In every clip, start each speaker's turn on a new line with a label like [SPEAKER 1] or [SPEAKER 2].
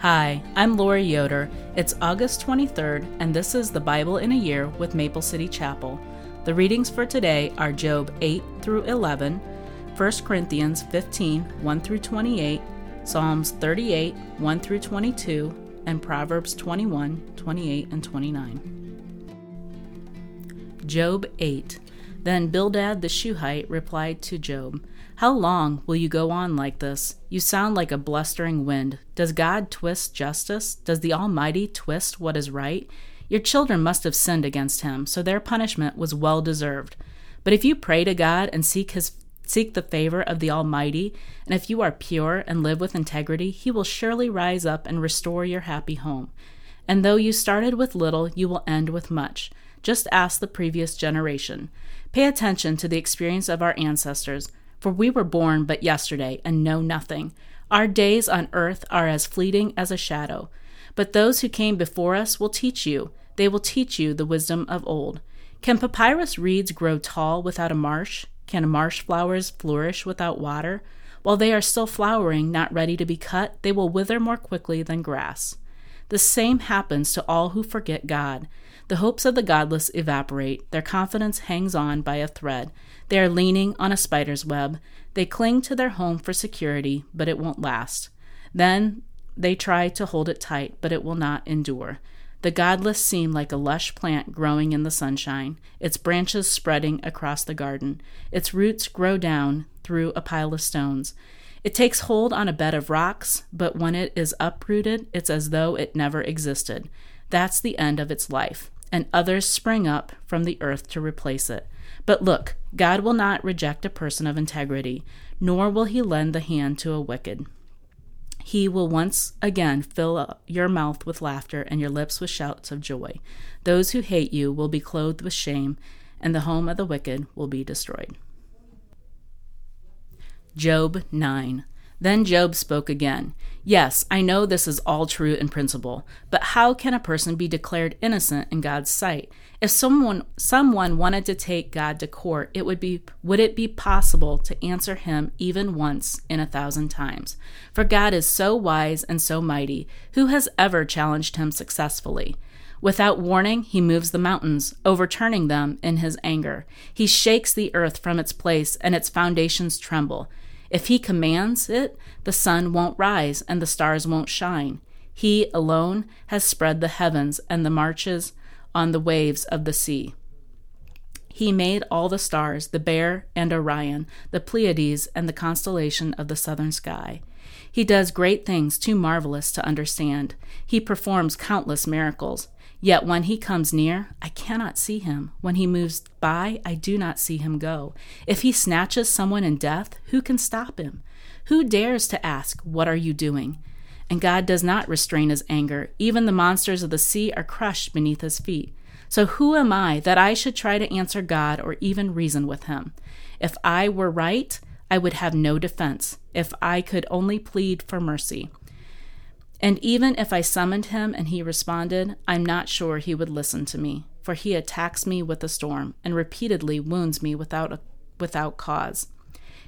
[SPEAKER 1] Hi, I'm Lori Yoder. It's August 23rd, and this is the Bible in a Year with Maple City Chapel. The readings for today are Job 8 through 11, 1 Corinthians 15 1 through 28, Psalms 38 1 through 22, and Proverbs 21 28 and 29. Job 8. Then Bildad the Shuhite replied to Job, How long will you go on like this? You sound like a blustering wind. Does God twist justice? Does the Almighty twist what is right? Your children must have sinned against him, so their punishment was well deserved. But if you pray to God and seek his seek the favor of the Almighty, and if you are pure and live with integrity, he will surely rise up and restore your happy home. And though you started with little, you will end with much. Just ask the previous generation. Pay attention to the experience of our ancestors, for we were born but yesterday and know nothing. Our days on earth are as fleeting as a shadow. But those who came before us will teach you. They will teach you the wisdom of old. Can papyrus reeds grow tall without a marsh? Can marsh flowers flourish without water? While they are still flowering, not ready to be cut, they will wither more quickly than grass. The same happens to all who forget God. The hopes of the godless evaporate. Their confidence hangs on by a thread. They are leaning on a spider's web. They cling to their home for security, but it won't last. Then they try to hold it tight, but it will not endure. The godless seem like a lush plant growing in the sunshine, its branches spreading across the garden. Its roots grow down through a pile of stones. It takes hold on a bed of rocks, but when it is uprooted, it's as though it never existed. That's the end of its life and others spring up from the earth to replace it. But look, God will not reject a person of integrity, nor will he lend the hand to a wicked. He will once again fill your mouth with laughter and your lips with shouts of joy. Those who hate you will be clothed with shame, and the home of the wicked will be destroyed. Job 9. Then Job spoke again. Yes, I know this is all true in principle, but how can a person be declared innocent in God's sight? If someone someone wanted to take God to court, it would be would it be possible to answer him even once in a thousand times? For God is so wise and so mighty, who has ever challenged him successfully? Without warning, he moves the mountains, overturning them in his anger. He shakes the earth from its place, and its foundations tremble. If he commands it, the sun won't rise and the stars won't shine. He alone has spread the heavens and the marches on the waves of the sea. He made all the stars, the Bear and Orion, the Pleiades, and the constellation of the southern sky. He does great things too marvelous to understand. He performs countless miracles. Yet when he comes near, I cannot see him. When he moves by, I do not see him go. If he snatches someone in death, who can stop him? Who dares to ask, What are you doing? And God does not restrain his anger. Even the monsters of the sea are crushed beneath his feet. So who am I that I should try to answer God or even reason with him? If I were right, I would have no defense, if I could only plead for mercy. And even if I summoned him and he responded, I'm not sure he would listen to me, for he attacks me with a storm and repeatedly wounds me without, a, without cause.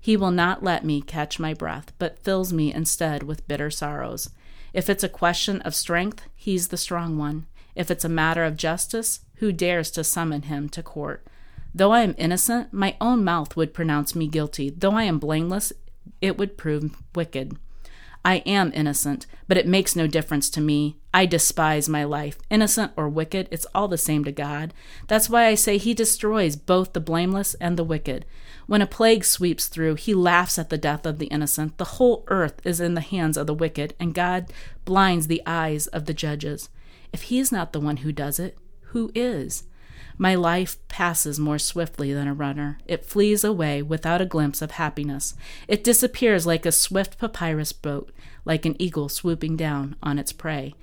[SPEAKER 1] He will not let me catch my breath, but fills me instead with bitter sorrows. If it's a question of strength, he's the strong one. If it's a matter of justice, who dares to summon him to court? Though I am innocent, my own mouth would pronounce me guilty. Though I am blameless, it would prove wicked. I am innocent, but it makes no difference to me. I despise my life. Innocent or wicked, it's all the same to God. That's why I say He destroys both the blameless and the wicked. When a plague sweeps through, He laughs at the death of the innocent. The whole earth is in the hands of the wicked, and God blinds the eyes of the judges. If He is not the one who does it, who is? My life passes more swiftly than a runner. It flees away without a glimpse of happiness. It disappears like a swift papyrus boat, like an eagle swooping down on its prey.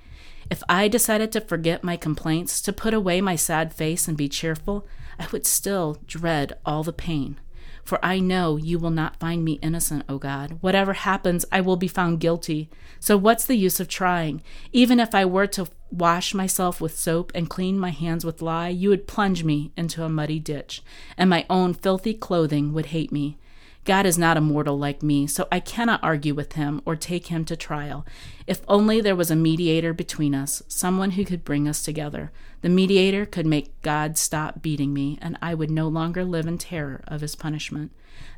[SPEAKER 1] If I decided to forget my complaints, to put away my sad face and be cheerful, I would still dread all the pain. For I know you will not find me innocent, O God. Whatever happens, I will be found guilty. So what's the use of trying? Even if I were to wash myself with soap and clean my hands with lye, you would plunge me into a muddy ditch, and my own filthy clothing would hate me. God is not a mortal like me, so I cannot argue with him or take him to trial. If only there was a mediator between us, someone who could bring us together. The mediator could make God stop beating me, and I would no longer live in terror of his punishment.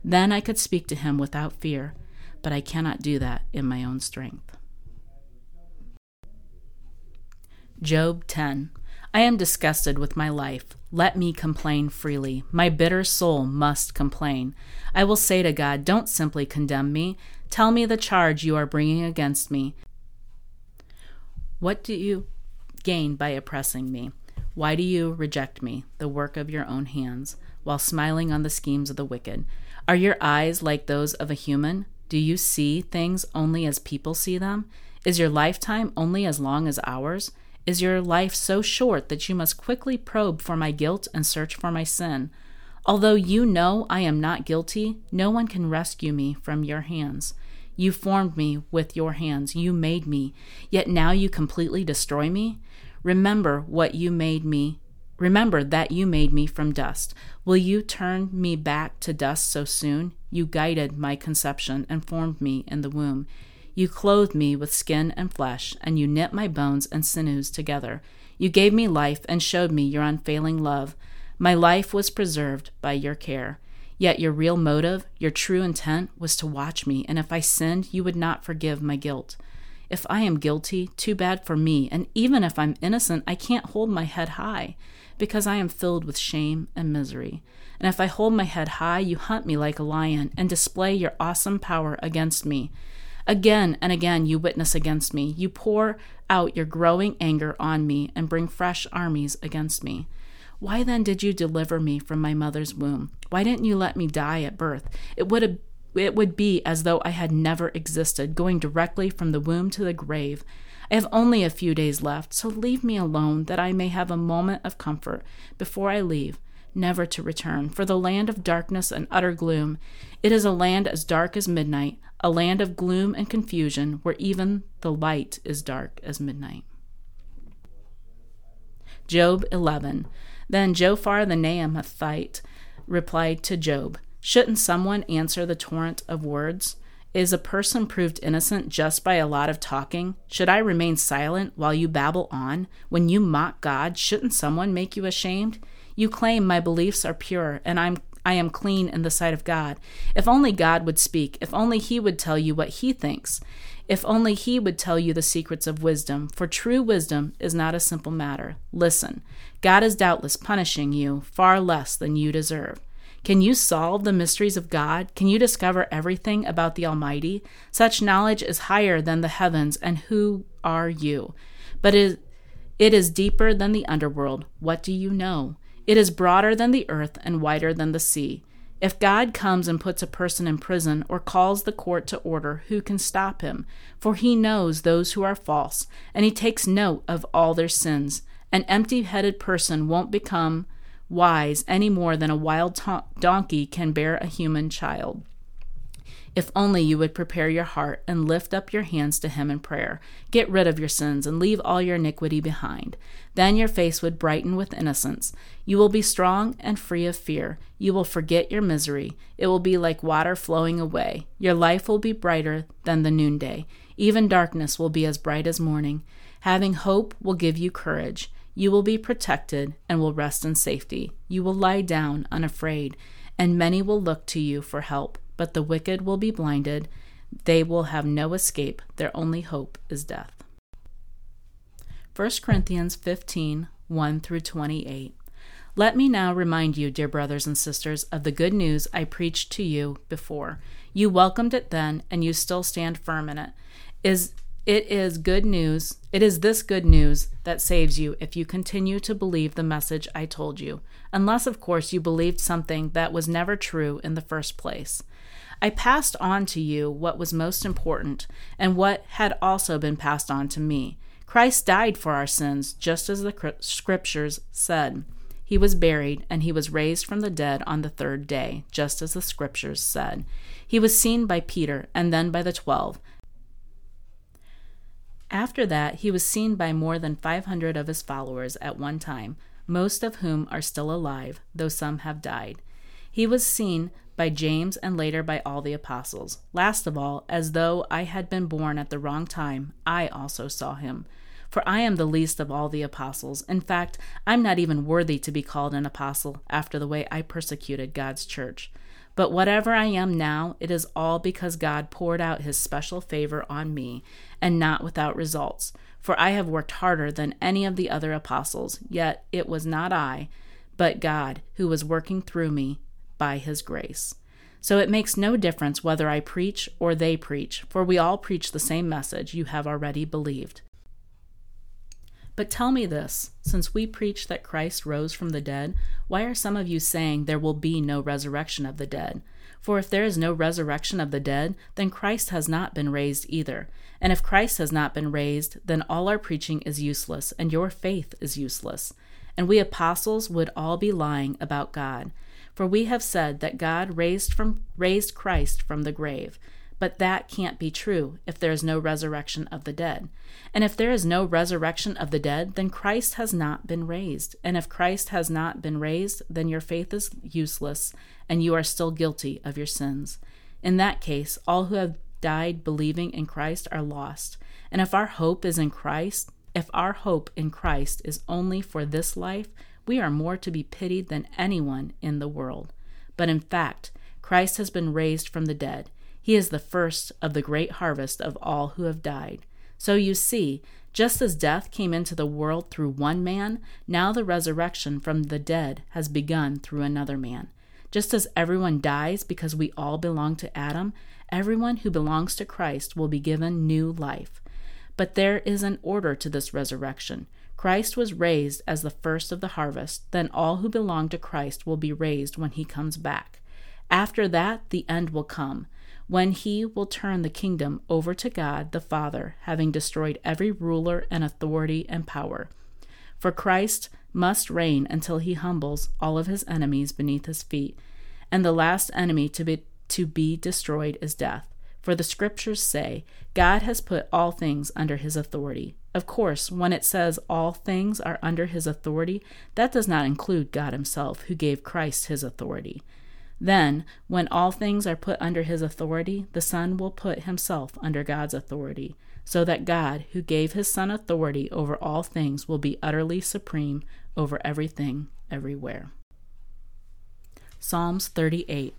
[SPEAKER 1] Then I could speak to him without fear, but I cannot do that in my own strength. Job 10 I am disgusted with my life. Let me complain freely. My bitter soul must complain. I will say to God, Don't simply condemn me. Tell me the charge you are bringing against me. What do you gain by oppressing me? Why do you reject me, the work of your own hands, while smiling on the schemes of the wicked? Are your eyes like those of a human? Do you see things only as people see them? Is your lifetime only as long as ours? Is your life so short that you must quickly probe for my guilt and search for my sin? Although you know I am not guilty, no one can rescue me from your hands. You formed me with your hands, you made me, yet now you completely destroy me? Remember what you made me. Remember that you made me from dust. Will you turn me back to dust so soon? You guided my conception and formed me in the womb. You clothed me with skin and flesh, and you knit my bones and sinews together. You gave me life and showed me your unfailing love. My life was preserved by your care. Yet your real motive, your true intent, was to watch me, and if I sinned, you would not forgive my guilt. If I am guilty, too bad for me, and even if I'm innocent, I can't hold my head high, because I am filled with shame and misery. And if I hold my head high, you hunt me like a lion, and display your awesome power against me. Again and again you witness against me. You pour out your growing anger on me and bring fresh armies against me. Why then did you deliver me from my mother's womb? Why didn't you let me die at birth? It would have it would be as though I had never existed, going directly from the womb to the grave. I have only a few days left, so leave me alone that I may have a moment of comfort before I leave never to return, for the land of darkness and utter gloom. It is a land as dark as midnight, a land of gloom and confusion, where even the light is dark as midnight. Job 11. Then Zophar the Naamathite replied to Job, Shouldn't someone answer the torrent of words? Is a person proved innocent just by a lot of talking? Should I remain silent while you babble on? When you mock God, shouldn't someone make you ashamed? You claim my beliefs are pure and I'm I am clean in the sight of God. If only God would speak, if only he would tell you what he thinks. If only he would tell you the secrets of wisdom, for true wisdom is not a simple matter. Listen, God is doubtless punishing you far less than you deserve. Can you solve the mysteries of God? Can you discover everything about the Almighty? Such knowledge is higher than the heavens, and who are you? But it, is deeper than the underworld. What do you know? It is broader than the earth and wider than the sea. If God comes and puts a person in prison or calls the court to order, who can stop him? For he knows those who are false, and he takes note of all their sins. An empty headed person won't become wise any more than a wild donkey can bear a human child. If only you would prepare your heart and lift up your hands to Him in prayer. Get rid of your sins and leave all your iniquity behind. Then your face would brighten with innocence. You will be strong and free of fear. You will forget your misery. It will be like water flowing away. Your life will be brighter than the noonday. Even darkness will be as bright as morning. Having hope will give you courage. You will be protected and will rest in safety. You will lie down unafraid, and many will look to you for help but the wicked will be blinded. They will have no escape. Their only hope is death. 1 Corinthians 15 1 through 28. Let me now remind you, dear brothers and sisters, of the good news I preached to you before. You welcomed it then, and you still stand firm in it. Is it is good news. It is this good news that saves you if you continue to believe the message I told you, unless, of course, you believed something that was never true in the first place. I passed on to you what was most important and what had also been passed on to me. Christ died for our sins, just as the scriptures said. He was buried, and he was raised from the dead on the third day, just as the scriptures said. He was seen by Peter, and then by the twelve. After that, he was seen by more than 500 of his followers at one time, most of whom are still alive, though some have died. He was seen by James and later by all the apostles. Last of all, as though I had been born at the wrong time, I also saw him. For I am the least of all the apostles. In fact, I'm not even worthy to be called an apostle after the way I persecuted God's church. But whatever I am now, it is all because God poured out his special favor on me, and not without results. For I have worked harder than any of the other apostles, yet it was not I, but God who was working through me by his grace. So it makes no difference whether I preach or they preach, for we all preach the same message you have already believed. But tell me this since we preach that Christ rose from the dead, why are some of you saying there will be no resurrection of the dead? For if there is no resurrection of the dead, then Christ has not been raised either. And if Christ has not been raised, then all our preaching is useless, and your faith is useless. And we apostles would all be lying about God. For we have said that God raised from raised Christ from the grave. But that can't be true if there is no resurrection of the dead. And if there is no resurrection of the dead, then Christ has not been raised. And if Christ has not been raised, then your faith is useless, and you are still guilty of your sins. In that case, all who have died believing in Christ are lost. And if our hope is in Christ, if our hope in Christ is only for this life, we are more to be pitied than anyone in the world. But in fact, Christ has been raised from the dead he is the first of the great harvest of all who have died. So you see, just as death came into the world through one man, now the resurrection from the dead has begun through another man. Just as everyone dies because we all belong to Adam, everyone who belongs to Christ will be given new life. But there is an order to this resurrection. Christ was raised as the first of the harvest, then all who belong to Christ will be raised when he comes back. After that, the end will come when he will turn the kingdom over to God the Father, having destroyed every ruler and authority and power. For Christ must reign until he humbles all of his enemies beneath his feet, and the last enemy to be, to be destroyed is death. For the scriptures say, God has put all things under his authority. Of course, when it says all things are under his authority, that does not include God himself, who gave Christ his authority. Then, when all things are put under his authority, the Son will put himself under God's authority, so that God, who gave his Son authority over all things, will be utterly supreme over everything, everywhere. Psalms 38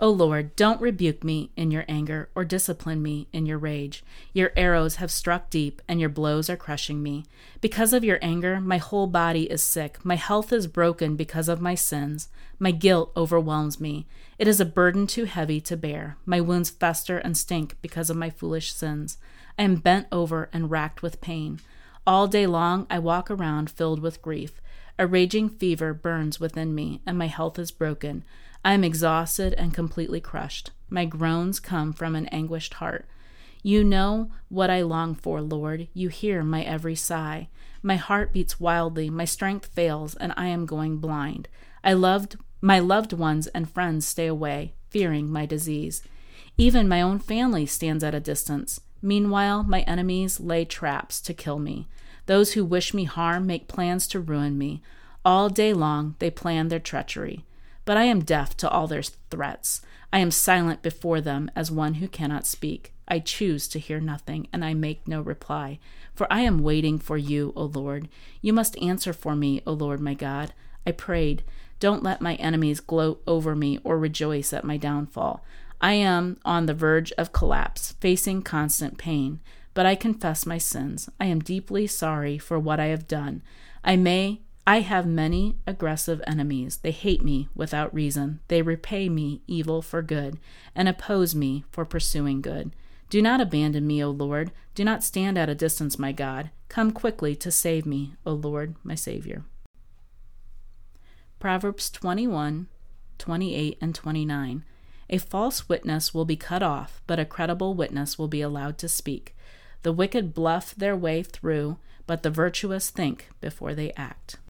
[SPEAKER 1] O Lord, don't rebuke me in your anger or discipline me in your rage. Your arrows have struck deep, and your blows are crushing me. Because of your anger, my whole body is sick. My health is broken because of my sins. My guilt overwhelms me. It is a burden too heavy to bear. My wounds fester and stink because of my foolish sins. I am bent over and racked with pain. All day long I walk around filled with grief. A raging fever burns within me, and my health is broken. I am exhausted and completely crushed. My groans come from an anguished heart. You know what I long for, Lord. You hear my every sigh. My heart beats wildly, my strength fails, and I am going blind. I loved my loved ones and friends stay away, fearing my disease. Even my own family stands at a distance. Meanwhile, my enemies lay traps to kill me. Those who wish me harm make plans to ruin me. All day long they plan their treachery. But I am deaf to all their threats. I am silent before them as one who cannot speak. I choose to hear nothing, and I make no reply. For I am waiting for you, O Lord. You must answer for me, O Lord my God. I prayed, Don't let my enemies gloat over me or rejoice at my downfall. I am on the verge of collapse, facing constant pain. But I confess my sins. I am deeply sorry for what I have done. I may I have many aggressive enemies. They hate me without reason. They repay me evil for good and oppose me for pursuing good. Do not abandon me, O Lord. Do not stand at a distance, my God. Come quickly to save me, O Lord, my Savior. Proverbs 21, 28, and 29. A false witness will be cut off, but a credible witness will be allowed to speak. The wicked bluff their way through, but the virtuous think before they act.